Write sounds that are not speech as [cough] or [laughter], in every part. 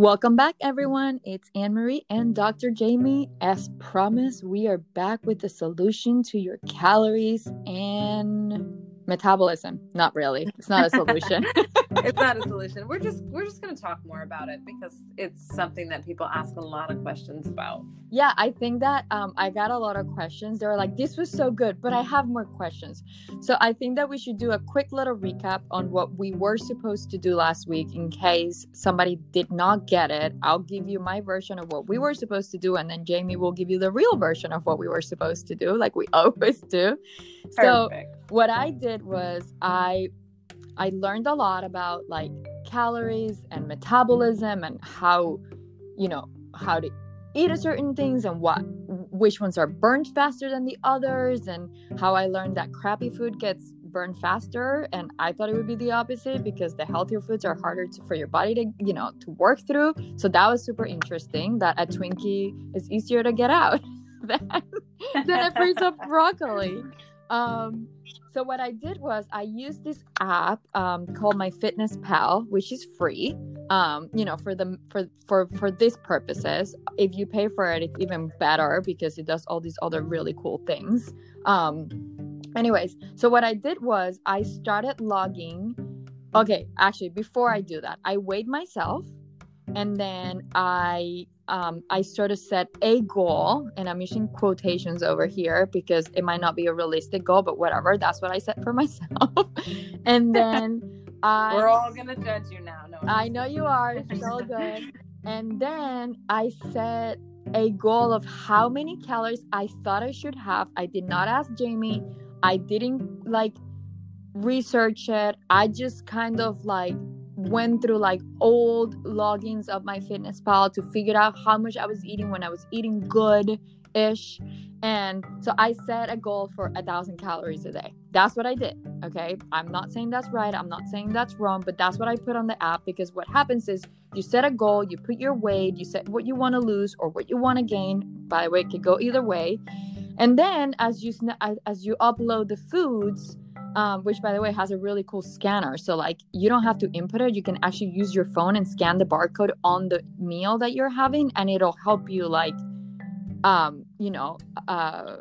Welcome back, everyone. It's Anne Marie and Dr. Jaime. As promised, we are back with the solution to your calories and metabolism. Not really. It's not a solution. [laughs] it's not a solution. We're just we're just going to talk more about it because it's something that people ask a lot of questions about. Yeah, I think that um, I got a lot of questions. They were like, "This was so good, but I have more questions." So I think that we should do a quick little recap on what we were supposed to do last week, in case somebody did not get it. I'll give you my version of what we were supposed to do, and then Jaime will give you the real version of what we were supposed to do, like we [laughs] always do. Perfect. So what I mm. did was I I learned a lot about like calories and metabolism and how you know how to eat a certain things and what which ones are burned faster than the others and how I learned that crappy food gets burned faster. And I thought it would be the opposite because the healthier foods are harder to, for your body to you know to work through. So that was super interesting that a Twinkie is easier to get out [laughs] than, than a piece of broccoli um so what I did was I used this app um, called My Fitness Pal, which is free. Um, you know, for the for for for this purposes. If you pay for it, it's even better because it does all these other really cool things. Um, anyways, so what I did was I started logging. Okay, actually, before I do that, I weighed myself, and then I um, I sort of set a goal, and I'm using quotations over here because it might not be a realistic goal, but whatever. That's what I set for [laughs] myself. and [laughs] then I, we're all gonna judge you now. No, I know you are so good. and then I set a goal of how many calories I thought I should have. I did not ask Jaime. I didn't like research it. I just kind of like went through like old logins of my fitness pal to figure out how much i was eating when i was eating good ish and so i set a goal for a thousand calories a day. That's what i did okay? I'm not saying that's right. I'm not saying that's wrong but that's what i put on the app because what happens is you set a goal you put your weight you set what you want to lose or what you want to gain. By the way it could go either way. And then as you as you upload the foods um, which by the way has a really cool scanner. So like you don't have to input it; you can actually use your phone and scan the barcode on the meal that you're having, and it'll help you like, um, you know, uh,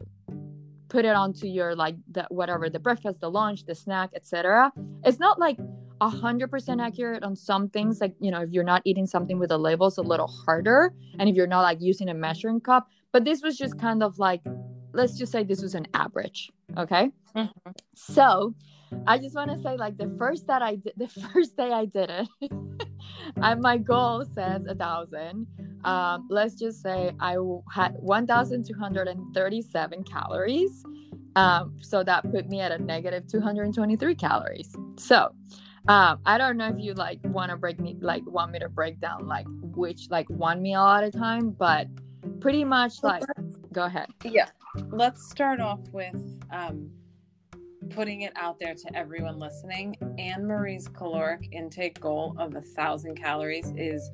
put it onto your like the whatever the breakfast, the lunch, the snack, etc. It's not like a hundred percent accurate on some things. Like you know, if you're not eating something with a label, it's a little harder, and if you're not like using a measuring cup. But this was just kind of like let's just say this was an average okay? Mm-hmm. so i just want to say like the first that i did [laughs] the first day i did it [laughs] and my goal says a thousand. Um, let's just say i had 1237 calories. Um, so that put me at a negative 223 calories. So um, I don't know if you like want to break me like want me to break down like which like one meal at a time, but pretty much like go ahead. Yeah let's start off with um, putting it out there to everyone listening. Anne Marie's caloric intake goal of a thousand calories is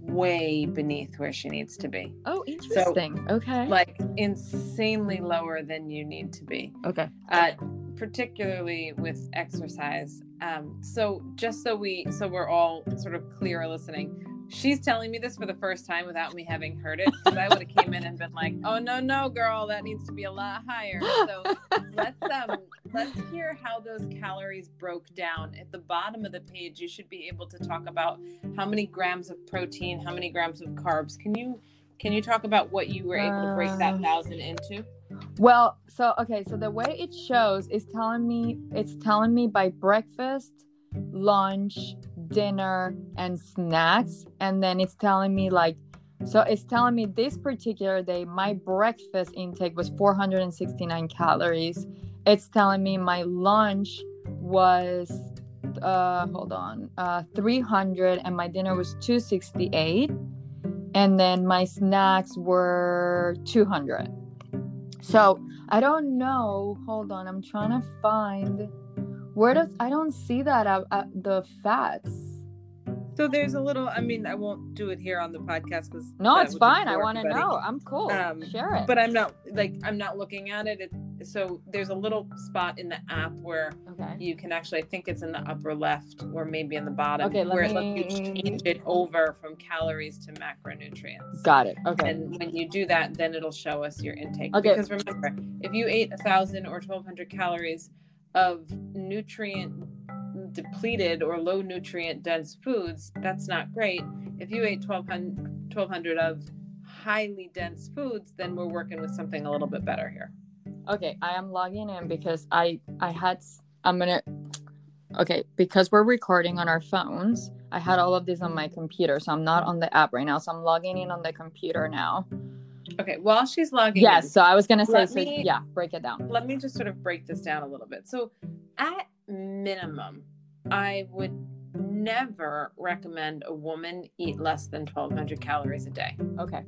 way beneath where she needs to be. Oh, interesting. So, okay. Like insanely lower than you need to be. Okay. Uh, particularly with exercise. Um, so just so we so we're all sort of clear listening, she's telling me this for the first time without me having heard it because i would have came in and been like oh no no girl that needs to be a lot higher. So [laughs] let's um let's hear how those calories broke down. At the bottom of the page you should be able to talk about how many grams of protein how many grams of carbs. Can you can you talk about what you were able to break that uh, thousand into? well so okay so the way it shows is telling me it's telling me by breakfast lunch dinner and snacks. And then it's telling me like so it's telling me this particular day my breakfast intake was 469 calories. It's telling me my lunch was uh hold on uh 300 and my dinner was 268 and then my snacks were 200 so i don't know. Hold on. I'm trying to find where does I don't see that at, at the fats. So there's a little. I mean, I won't do it here on the podcast because no, it's fine. I want to know. I'm cool. Um, Share it. But I'm not like I'm not looking at it. it so there's a little spot in the app where Okay. you can actually, I think it's in the upper left or maybe in the bottom, Okay, where it lets you me- change it over from calories to macronutrients. Got it. Okay. And when you do that, then it'll show us your intake. Okay. Because remember, if you ate a thousand or twelve hundred calories of nutrient depleted or low nutrient dense foods, that's not great. If you ate 1200, 1200 of highly dense foods, then we're working with something a little bit better here. Okay, I am logging in because I I had I'm gonna okay because we're recording on our phones. I had all of this on my computer, so I'm not on the app right now. So I'm logging in on the computer now. Okay, while she's logging Yes. in, So I was gonna say, so me- yeah, break it down. let me just sort of break this down a little bit. So, at minimum, I would never recommend a woman eat less than 1200 calories a day Okay.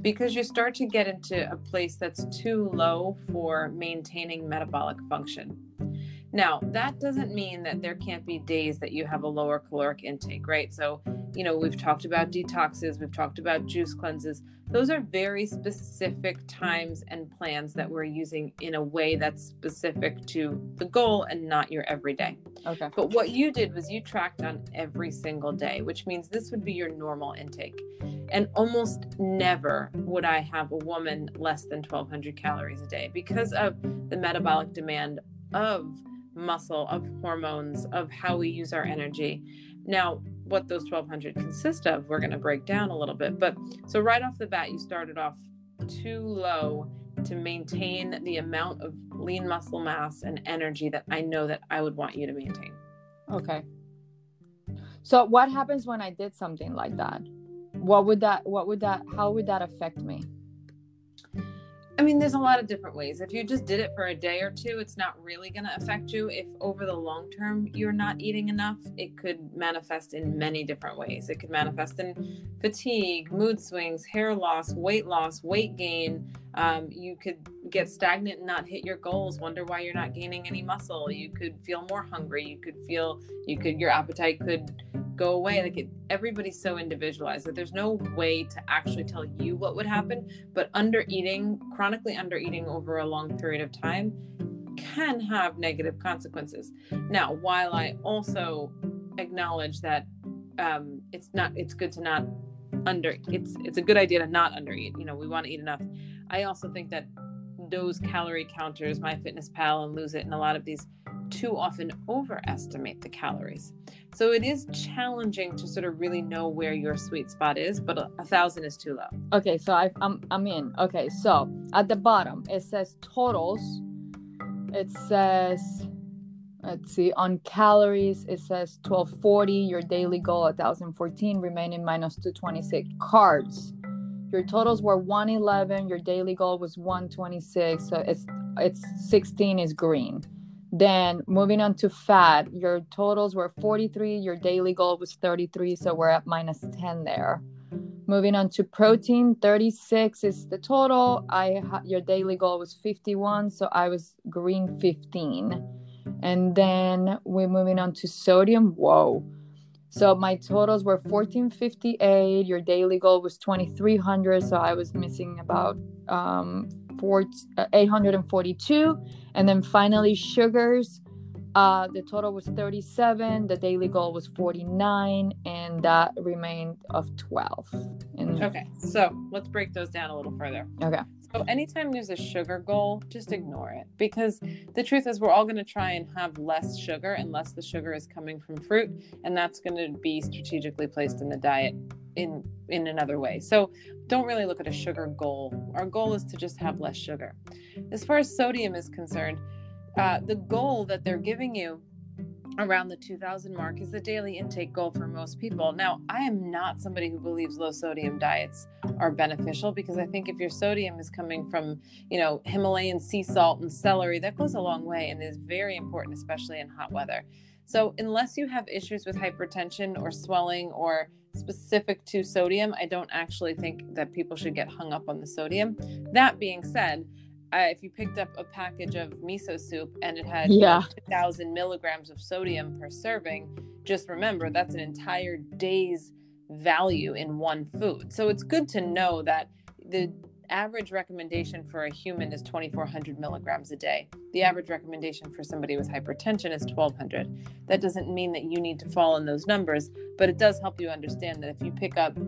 because you start to get into a place that's too low for maintaining metabolic function. Now, that doesn't mean that there can't be days that you have a lower caloric intake, right? So, you know, we've talked about detoxes, we've talked about juice cleanses. Those are very specific times and plans that we're using in a way that's specific to the goal and not your everyday. Okay. But what you did was you tracked on every single day, which means this would be your normal intake. And almost never would I have a woman less than 1200 calories a day because of the metabolic demand of muscle, of hormones, of how we use our energy. Now, what those 1200 consist of, we're going to break down a little bit. But so right off the bat, you started off too low to maintain the amount of lean muscle mass and energy that I know that I would want you to maintain. Okay. So what happens when I did something like that? What would that what would that how would that affect me? I mean, there's a lot of different ways. If you just did it for a day or two, it's not really going to affect you. If over the long term you're not eating enough, it could manifest in many different ways. It could manifest in fatigue, mood swings, hair loss, weight loss, weight gain. Um, you could get stagnant and not hit your goals, wonder why you're not gaining any muscle. You could feel more hungry. You could feel, you could, your appetite could go away. Like it, everybody's so individualized that there's no way to actually tell you what would happen. But under eating, chronically under eating over a long period of time can have negative consequences. Now, while I also acknowledge that um, it's not, it's good to not under, it's it's a good idea to not under eat. You know, we want to eat enough. I also think that those calorie counters, my fitness pal and Lose It, and a lot of these too often overestimate the calories. So it is challenging to sort of really know where your sweet spot is, but a, a thousand is too low. Okay, so I, I'm I'm in. Okay, so at the bottom it says totals. It says, let's see, on calories it says 1240. Your daily goal 1014, remaining minus 226. Carbs, your totals were 111. Your daily goal was 126. So it's it's 16 is green. Then moving on to fat, your totals were 43. Your daily goal was 33. So we're at minus 10 there. Moving on to protein, 36 is the total. I your daily goal was 51, so I was green 15. And then we're moving on to sodium. Whoa. So my totals were 1458. Your daily goal was 2300, so I was missing about um, 842. And then finally, sugars. Uh, the total was 37. The daily goal was 49, and that remained of 12. And Okay, so let's break those down a little further. Okay. So anytime there's a sugar goal, just ignore it because the truth is we're all going to try and have less sugar unless the sugar is coming from fruit, and that's going to be strategically placed in the diet in in another way. So don't really look at a sugar goal. Our goal is to just have less sugar. As far as sodium is concerned, uh, the goal that they're giving you around the 2000 mark is the daily intake goal for most people. Now, I am not somebody who believes low sodium diets are beneficial because I think if your sodium is coming from, you know, Himalayan sea salt and celery, that goes a long way and is very important, especially in hot weather. So, unless you have issues with hypertension or swelling or specific to sodium, I don't actually think that people should get hung up on the sodium. That being said, uh, if you picked up a package of miso soup and it had Yeah. 2,000 milligrams of sodium per serving, just remember that's an entire day's value in one food. So it's good to know that the average recommendation for a human is 2400 milligrams a day. The average recommendation for somebody with hypertension is 1200 that doesn't mean that you need to fall in those numbers but it does help you understand that if you pick up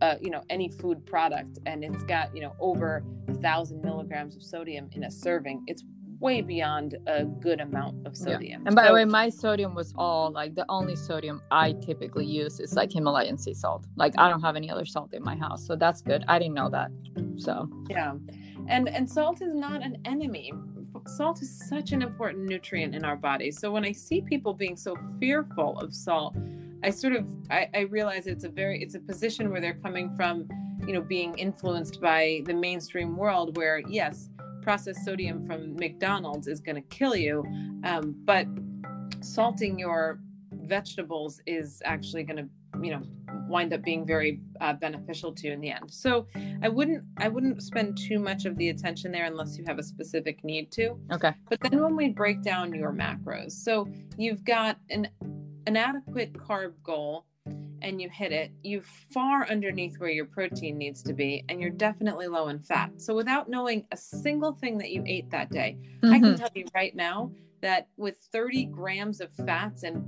uh, you know any food product and it's got you know over a thousand milligrams of sodium in a serving it's way beyond a good amount of sodium. Yeah. And by so, the way, my sodium was all like the only sodium I typically use is like Himalayan sea salt. Like I don't have any other salt in my house, so that's good. I didn't know that. So yeah, and and salt is not an enemy. Salt is such an important nutrient in our body. So when I see people being so fearful of salt, I sort of I, I realize it's a very it's a position where they're coming from, you know, being influenced by the mainstream world where yes, processed sodium from McDonald's is going to kill you. Um, but salting your vegetables is actually going to, you know, wind up being very uh, beneficial to you in the end. So I wouldn't I wouldn't spend too much of the attention there unless you have a specific need to. Okay. But then when we break down your macros, so you've got an an adequate carb goal and you hit it, you far underneath where your protein needs to be, and you're definitely low in fat. So, without knowing a single thing that you ate that day, mm-hmm. I can mm-hmm. tell you right now that with 30 grams of fats and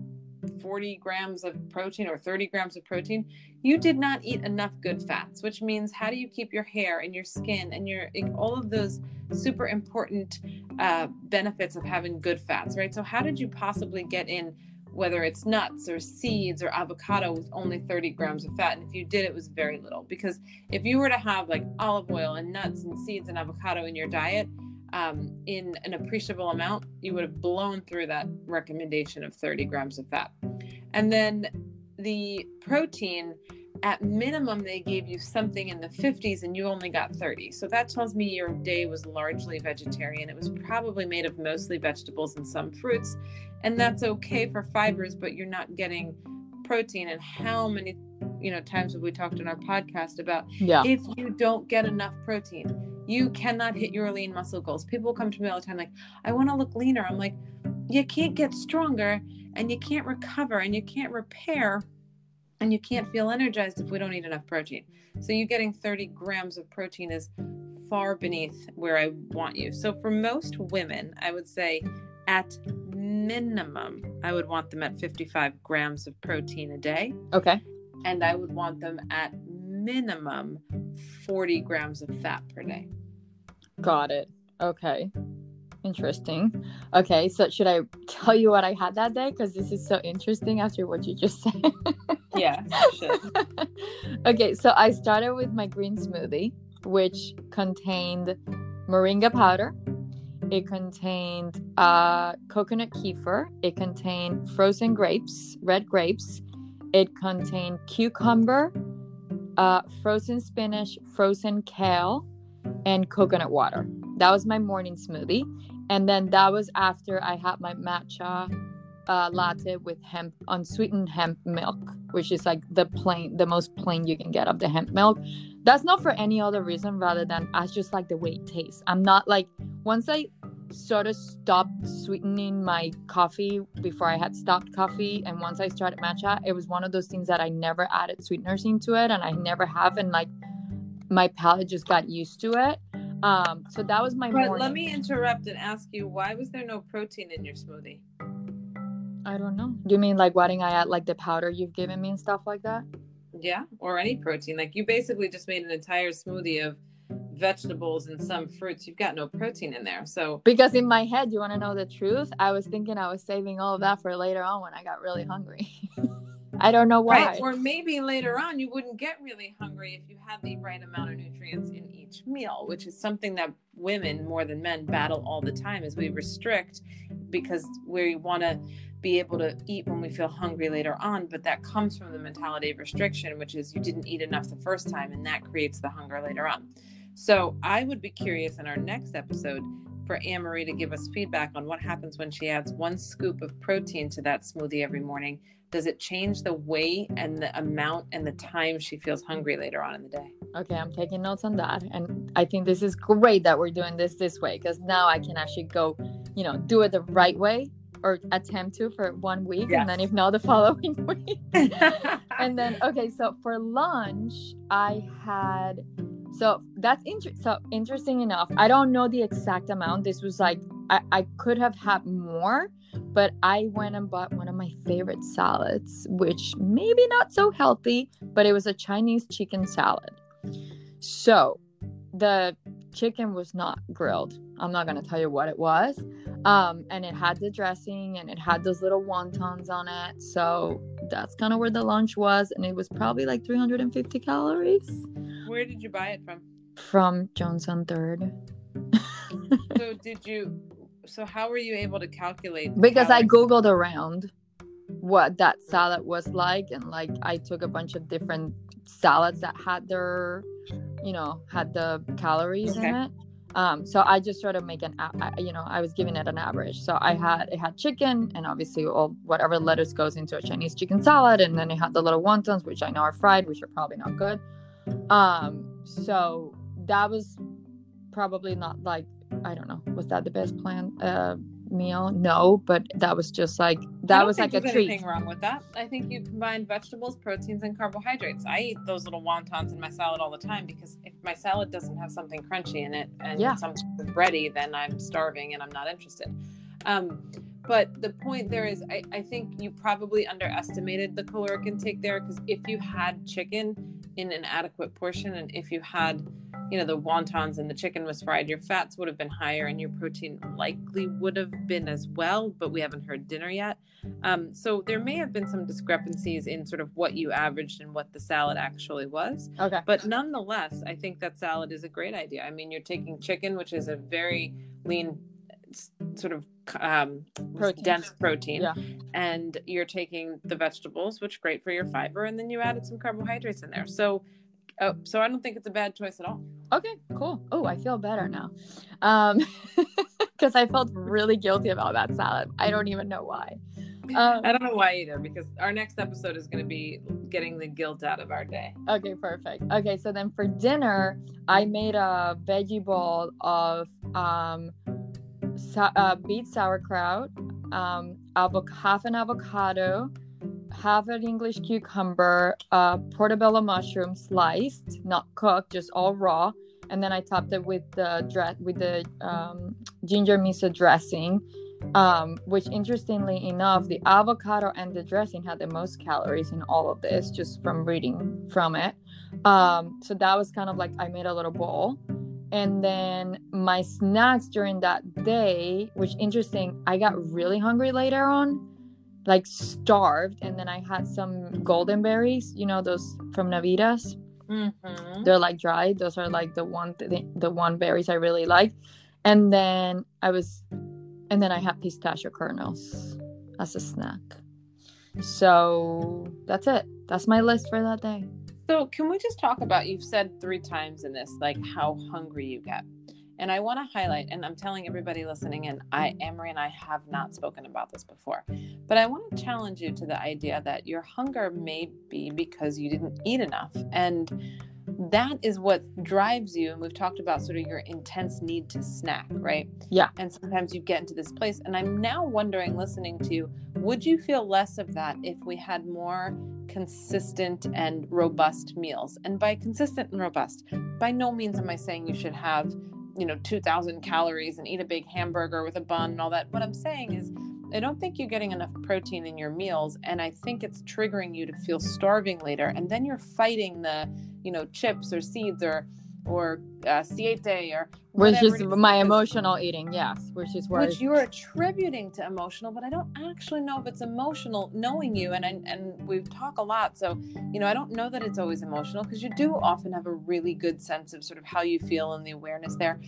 40 grams of protein or 30 grams of protein, you did not eat enough good fats, which means how do you keep your hair and your skin and your all of those super important uh, benefits of having good fats, right? So, how did you possibly get in? Whether it's nuts or seeds or avocado with only 30 grams of fat. And if you did, it was very little. Because if you were to have like olive oil and nuts and seeds and avocado in your diet um, in an appreciable amount, you would have blown through that recommendation of 30 grams of fat. And then the protein, at minimum, they gave you something in the 50s and you only got 30. So that tells me your day was largely vegetarian. It was probably made of mostly vegetables and some fruits and that's okay for fibers but you're not getting protein and how many you know times have we talked in our podcast about yeah. if you don't get enough protein you cannot hit your lean muscle goals people come to me all the time like i want to look leaner i'm like you can't get stronger and you can't recover and you can't repair and you can't feel energized if we don't eat enough protein so you getting 30 grams of protein is far beneath where i want you so for most women i would say at minimum, I would want them at 55 grams of protein a day. Okay. And I would want them at minimum 40 grams of fat per day. Got it. Okay. Interesting. Okay, so should I tell you what I had that day? Because this is so interesting after what you just said. [laughs] yeah, [laughs] okay, so I started with my green smoothie, which contained moringa powder, it contained uh, coconut kefir. It contained frozen grapes, red grapes. It contained cucumber, uh, frozen spinach, frozen kale, and coconut water. That was my morning smoothie. And then that was after I had my matcha uh, latte with hemp unsweetened hemp milk, which is like the plain, the most plain you can get of the hemp milk. That's not for any other reason rather than I just like the way it tastes. I'm not like once I sort of stopped sweetening my coffee before I had stopped coffee, and once I started matcha, it was one of those things that I never added sweeteners into it, and I never have, and like my palate just got used to it. Um, so that was my. But morning. let me interrupt and ask you, why was there no protein in your smoothie? I don't know. Do you mean like why didn't I add like the powder you've given me and stuff like that? Yeah, or any protein. Like you basically just made an entire smoothie of vegetables and some fruits. You've got no protein in there. So because in my head, you want to know the truth? I was thinking I was saving all of that for later on when I got really hungry. [laughs] I don't know why. Right. Or maybe later on you wouldn't get really hungry if you had the right amount of nutrients in each meal, which is something that women more than men battle all the time as we restrict because we want to be able to eat when we feel hungry later on, but that comes from the mentality of restriction, which is you didn't eat enough the first time and that creates the hunger later on. So I would be curious in our next episode for Anne Marie to give us feedback on what happens when she adds one scoop of protein to that smoothie every morning. Does it change the weight and the amount and the time she feels hungry later on in the day? Okay, I'm taking notes on that. And I think this is great that we're doing this this way because now I can actually go, you know, do it the right way or attempt to for one week yes. and then if not the [laughs] following week. [laughs] and then, okay, so for lunch, I had So that's inter- so interesting enough. I don't know the exact amount. This was like I, I could have had more, but I went and bought one of my favorite salads, which maybe not so healthy, but it was a Chinese chicken salad. So the chicken was not grilled. I'm not gonna tell you what it was. Um, and it had the dressing and it had those little wontons on it. So that's kind of where the lunch was, and it was probably like 350 calories. Where did you buy it from? From Johnson Third. [laughs] so did you? So how were you able to calculate? Because I googled around what that salad was like, and like I took a bunch of different salads that had their, you know, had the calories in it. Um, so I just sort of make an, you know, I was giving it an average. So I had it had chicken, and obviously all whatever lettuce goes into a Chinese chicken salad, and then it had the little wontons, which I know are fried, which are probably not good. Um, so that was probably not like I don't know, was that the best plan uh meal? No, but that was just like that was like a treat. Anything wrong with that? I think you combine vegetables, proteins, and carbohydrates. I eat those little wontons in my salad all the time because if my salad doesn't have something crunchy in it and Yeah. something bready, then I'm starving and I'm not interested. Um, but the point there is, I, I think you probably underestimated the caloric intake there because if you had chicken in an adequate portion and if you had you know the wontons and the chicken was fried your fats would have been higher and your protein likely would have been as well but we haven't heard dinner yet um, so there may have been some discrepancies in sort of what you averaged and what the salad actually was Okay. but nonetheless i think that salad is a great idea i mean you're taking chicken which is a very lean sort of um, Protein. dense protein Yeah. and you're taking the vegetables which great for your fiber and then you added some carbohydrates in there so oh, so i don't think it's a bad choice at all Okay, cool. Oh, I feel better now. Um [laughs] because I felt really guilty about that salad. I don't even know why. [laughs] Um, I don't know why either, because our next episode is going to be getting the guilt out of our day. Okay, perfect. Okay, so then for dinner, I made a veggie bowl of um, sa- uh, beet sauerkraut, um, avoc- half an avocado, half an English cucumber, portobello mushroom sliced, not cooked, just all raw, and then I topped it with the dress with the um, ginger miso dressing. Um, which interestingly enough, the avocado and the dressing had the most calories in all of this, just from reading from it. Um, so that was kind of like I made a little bowl. And then my snacks during that day, which interesting, I got really hungry later on, like starved. And then I had some golden berries, you know, those from Navitas. Mm-hmm. They're like dried. Those are like the one the, the one berries I really like. And then I was and then I had pistachio kernels as a snack. So that's it. That's my list for that day. So, can we just talk about you've said three times in this, like how hungry you get? And I want to highlight, and I'm telling everybody listening in, I, Anne Marie and I have not spoken about this before, but I want to challenge you to the idea that your hunger may be because you didn't eat enough. And that is what drives you. And we've talked about sort of your intense need to snack, right? Yeah. And sometimes you get into this place. And I'm now wondering, listening to you, would you feel less of that if we had more consistent and robust meals? And by consistent and robust, by no means am I saying you should have, you know, 2,000 calories and eat a big hamburger with a bun and all that. What I'm saying is, I don't think you're getting enough protein in your meals, and I think it's triggering you to feel starving later. And then you're fighting the, you know, chips or seeds or or uh, siete or Which is my emotional eating, yes. Which is where which you're attributing to emotional, but I don't actually know if it's emotional knowing you. And I, and we talk a lot, so you know I don't know that it's always emotional because you do often have a really good sense of sort of how you feel and the awareness there.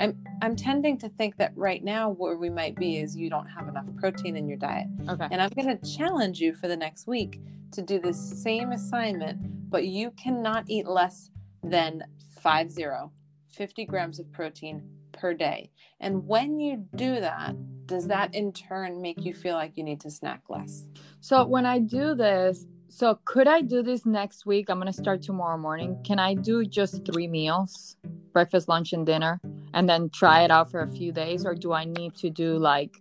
I'm I'm tending to think that right now where we might be is you don't have enough protein in your diet, okay. and I'm going to challenge you for the next week to do the same assignment, but you cannot eat less than 50, 50 grams of protein per day. And when you do that, does that in turn make you feel like you need to snack less? So when I do this, so could I do this next week? I'm gonna start tomorrow morning. Can I do just three meals, breakfast, lunch, and dinner, and then try it out for a few days, or do I need to do like,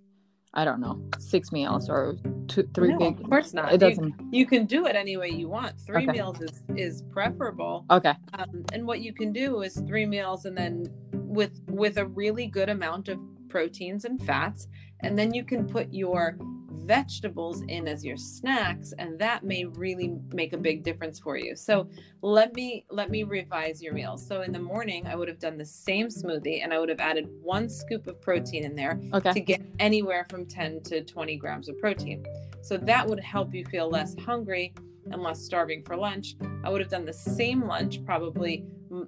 I don't know, six meals or two, three no, big. Of course not. It doesn't. You, can do it any way you want. Three Okay. meals is is preferable. Okay. Um, and what you can do is three meals, and then with with a really good amount of proteins and fats, and then you can put your vegetables in as your snacks and that may really make a big difference for you so let me let me revise your meals so in the morning i would have done the same smoothie and i would have added one scoop of protein in there Okay. to get anywhere from 10 to 20 grams of protein. So that would help you feel less hungry and less starving for lunch. I would have done the same lunch, probably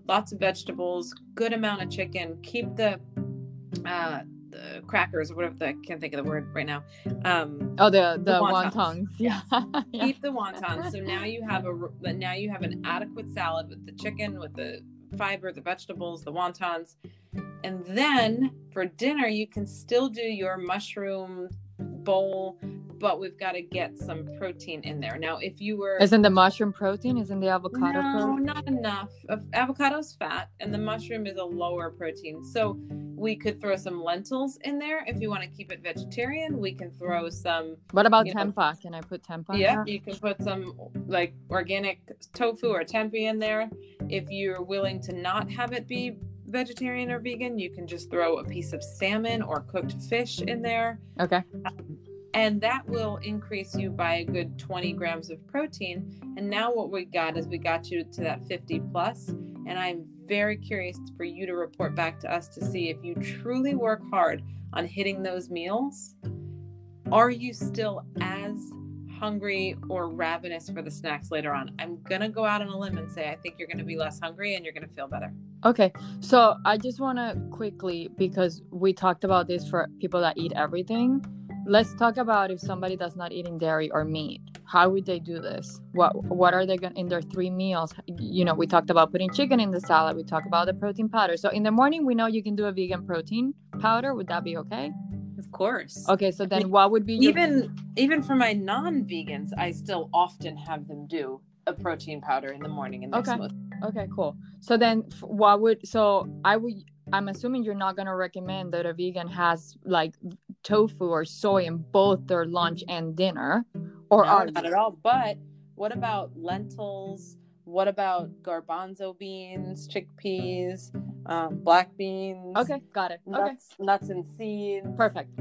lots of vegetables, good amount of chicken, keep the uh the crackers or whatever the, I can't think of the word right now. Um Oh, the the, wontons. wontons. [laughs] Yeah. yeah. keep the wontons. So now you have a now you have an adequate salad with the chicken, with the fiber, the vegetables, the wontons, and then for dinner you can still do your mushroom bowl, but we've got to get some protein in there. Now, if you were Isn't the mushroom protein? Isn't the avocado no, protein? not enough. Av- Avocado's fat, and the mushroom is a lower protein. So we mm-hmm. could throw some lentils in there if you want to keep it vegetarian. We can throw some What about you know- tempeh? Can I put tempeh? yeah, you can put some like organic tofu or tempeh in there. If you're willing to not have it be vegetarian or vegan, you can just throw a piece of salmon or cooked fish in there. Okay. And that will increase you by a good 20 grams of protein. And now what we got is we got you to that 50 plus, And I'm very curious for you to report back to us to see if you truly work hard on hitting those meals. Are you still as hungry or ravenous for the snacks later on? I'm going to go out on a limb and say I think you're going to be less hungry and you're going to feel better. Okay, so I just want to quickly, because we talked about this for people that eat everything. Let's talk about if somebody does not eating dairy or meat. How would they do this? What What are they going in their three meals? You know, we talked about putting chicken in the salad. We talked about the protein powder. So in the morning, we know you can do a vegan protein powder. Would that be okay? Of course. Okay, so then what would be your Even even for my non-vegans, I still often have them do a protein powder in the morning in their Okay. smoothie. Okay, cool. So then, f- what would so I would I'm assuming you're not gonna recommend that a vegan has like tofu or soy in both their lunch and dinner, or No, are not you? at all. But what about lentils? What about garbanzo beans, chickpeas, um, black beans? Okay, got it. Okay, Nuts, nuts and seeds. perfect.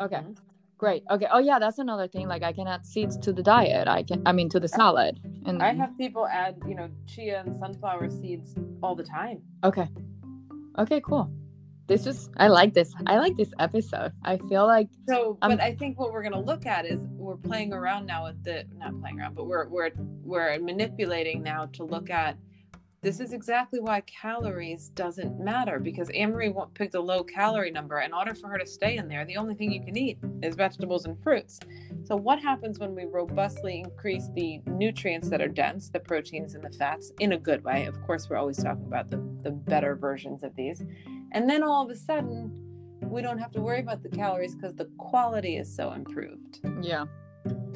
Okay, Mhm. great. Okay. Oh yeah, that's another thing. Like I can add seeds to the diet. I can. I mean to the salad. And I have people add, you know, chia and sunflower seeds all the time. Okay. Okay. Cool. This is. I like this. I like this episode. I feel like. So, Um, but I think what we're going to look at is we're playing around now with the not playing around, but we're we're we're manipulating now to look at this is exactly why calories doesn't matter because Anne Marie picked a low calorie number. In order for her to stay in there, the only thing you can eat is vegetables and fruits. So, what happens when we robustly increase the nutrients that are dense, the proteins and the fats, in a good way? Of course, we're always talking about the, the better versions of these. And then all of a sudden, we don't have to worry about the calories because the quality is so improved. Yeah.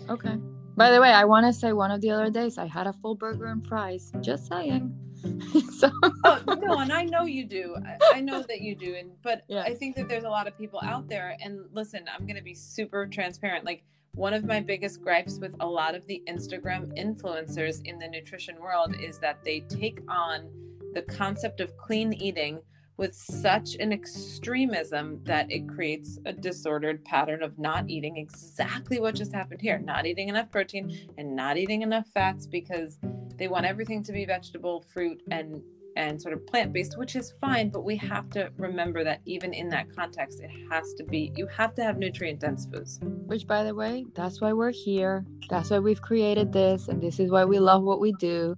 Okay. By the way, I want to say one of the other days I had a full burger and fries. Just saying. [laughs] so oh no and i know you do I, I know that you do and but [laughs] Yeah. i think that there's a lot of people out there and listen i'm going to be super transparent like one of my biggest gripes with a lot of the instagram influencers in the nutrition world is that they take on the concept of clean eating with such an extremism that it creates a disordered pattern of not eating exactly what just happened here. Not eating enough protein and not eating enough fats because they want everything to be vegetable fruit and and sort of plant-based which is fine but we have to remember that even in that context it has to be you have to have nutrient dense foods. Which by the way, that's why we're here. That's why we've created this and this is why we love what we do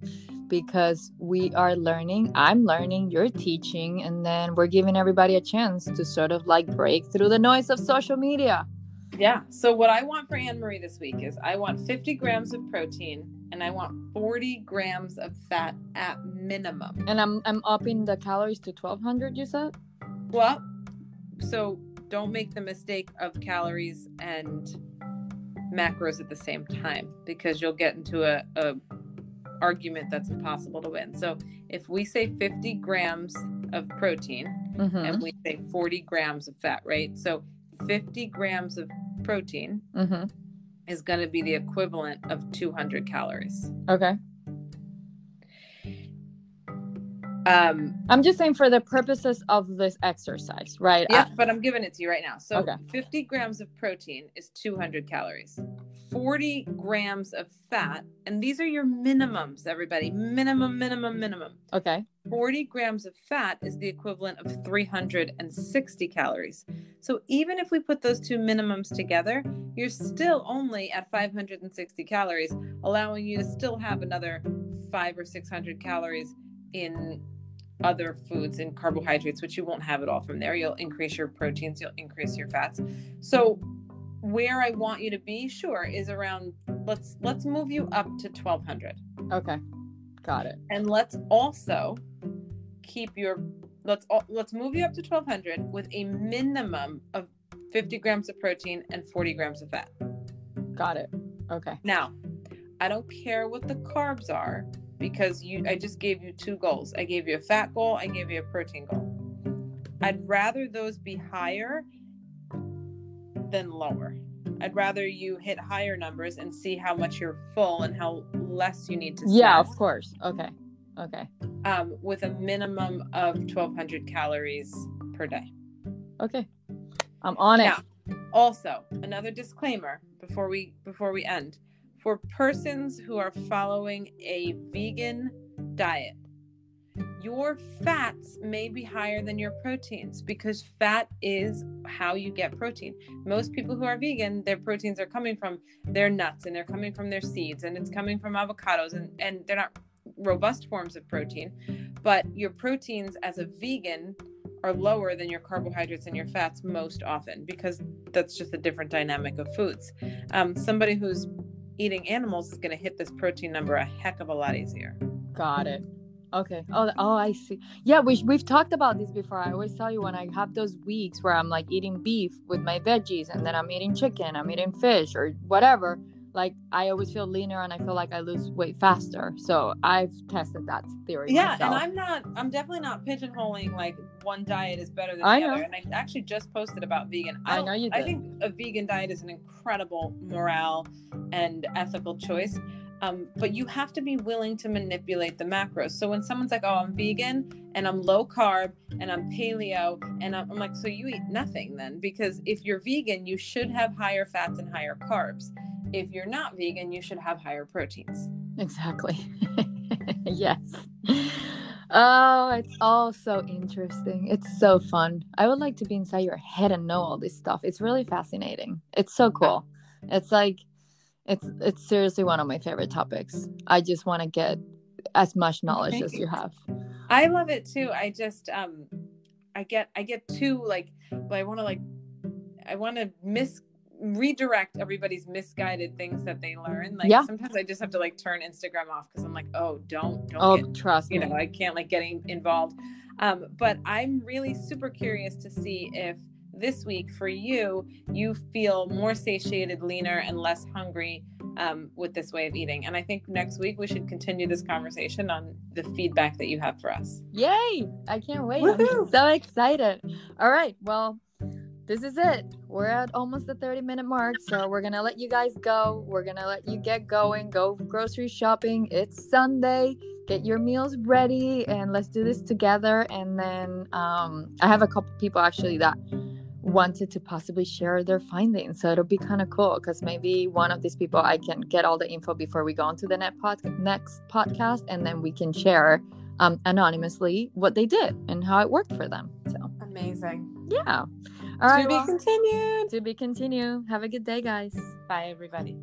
because we are learning. I'm learning, you're teaching, and then we're giving everybody a chance to sort of like break through the noise of social media. yeah so what i want for anne marie this week is i want 50 grams of protein and i want 40 grams of fat at minimum And I'm I'm upping the calories to 1200, you said? well so don't make the mistake of calories and macros at the same time because you'll get into a, a argument that's impossible to win so if we say 50 grams of protein Mm-hmm. and we say 40 grams of fat right so 50 grams of protein Mm-hmm. is going to be the equivalent of 200 calories. Okay. Um, I'm just saying for the purposes of this exercise, right? yeah, but I'm giving it to you right now. So Okay. 50 grams of protein is 200 calories. 40 grams of fat, and these are your minimums, everybody. Minimum, minimum, minimum. Okay. 40 grams of fat is the equivalent of 360 calories. So even if we put those two minimums together, you're still only at 560 calories, allowing you to still have another five or 600 calories in other foods and carbohydrates, which you won't have it all from there. You'll increase your proteins, you'll increase your fats. So where I want you to be, sure, is around let's let's move you up to 1200 Okay. Got it. and let's also keep your let's let's move you up to 1200 with a minimum of 50 grams of protein and 40 grams of fat Got it. Okay. now i don't care what the carbs are because you i just gave you two goals i gave you a fat goal i gave you a protein goal i'd rather those be higher than lower i'd rather you hit higher numbers and see how much you're full and how less you need to Yeah, snack. of course. Okay. Okay. um, with a minimum of 1200 calories per day. Okay. I'm on it. Also, another disclaimer before we before we end. For persons who are following a vegan diet, your fats may be higher than your proteins because fat is how you get protein. Most people who are vegan, their proteins are coming from their nuts and they're coming from their seeds and it's coming from avocados and, and they're not robust forms of protein. But your proteins as a vegan are lower than your carbohydrates and your fats most often because that's just a different dynamic of foods. Um, somebody who's eating animals is going to hit this protein number a heck of a lot easier. Got it. Okay. Oh, oh, I see. Yeah, we we've talked about this before. I always tell you when I have those weeks where I'm like eating beef with my veggies, and then I'm eating chicken, I'm eating fish or whatever. Like I always feel leaner, and I feel like I lose weight faster. So I've tested that theory. Yeah, myself. and I'm not. I'm definitely not pigeonholing like one diet is better than I the know. other. And I actually just posted about vegan. I don't- know you I think a vegan diet is an incredible morale and ethical choice. Um, but you have to be willing to manipulate the macros. So when someone's like, "Oh, I'm vegan and I'm low carb and I'm paleo," and I'm, I'm like, "So you eat nothing then?" Because if you're vegan, you should have higher fats and higher carbs. If you're not vegan, you should have higher proteins. Exactly. [laughs] yes. Oh, it's all so interesting. It's so fun. I would like to be inside your head and know all this stuff. It's really fascinating. It's so cool. It's like it's it's seriously one of my favorite topics. I just want to get as much knowledge as you have. I love it too. I just um I get I get too like but I want to like I want to mis redirect everybody's misguided things that they learn. Like Yeah. sometimes I just have to like turn Instagram off because I'm like, oh, don't don't Oh, get trust you me. know I can't like getting involved. Um, but I'm really super curious to see if this week for you you feel more satiated, leaner, and less hungry um, with this way of eating. And I think next week we should continue this conversation on the feedback that you have for us. Yay! I can't wait. Woohoo! I'm so excited. All right. Well, this is it. We're at almost the 30 minute mark. So we're going to let you guys go. We're going to let you get going. Go grocery shopping. It's Sunday. Get your meals ready and let's do this together. And then um, I have a couple people actually that wanted to possibly share their findings. So it'll be kind of cool because maybe one of these people I can get all the info before we go on to the net pod- next podcast and then we can share um, anonymously what they did and how it worked for them. So Amazing. yeah. All right. to be well, continued. to be continued. Have a good day, guys. Bye, everybody.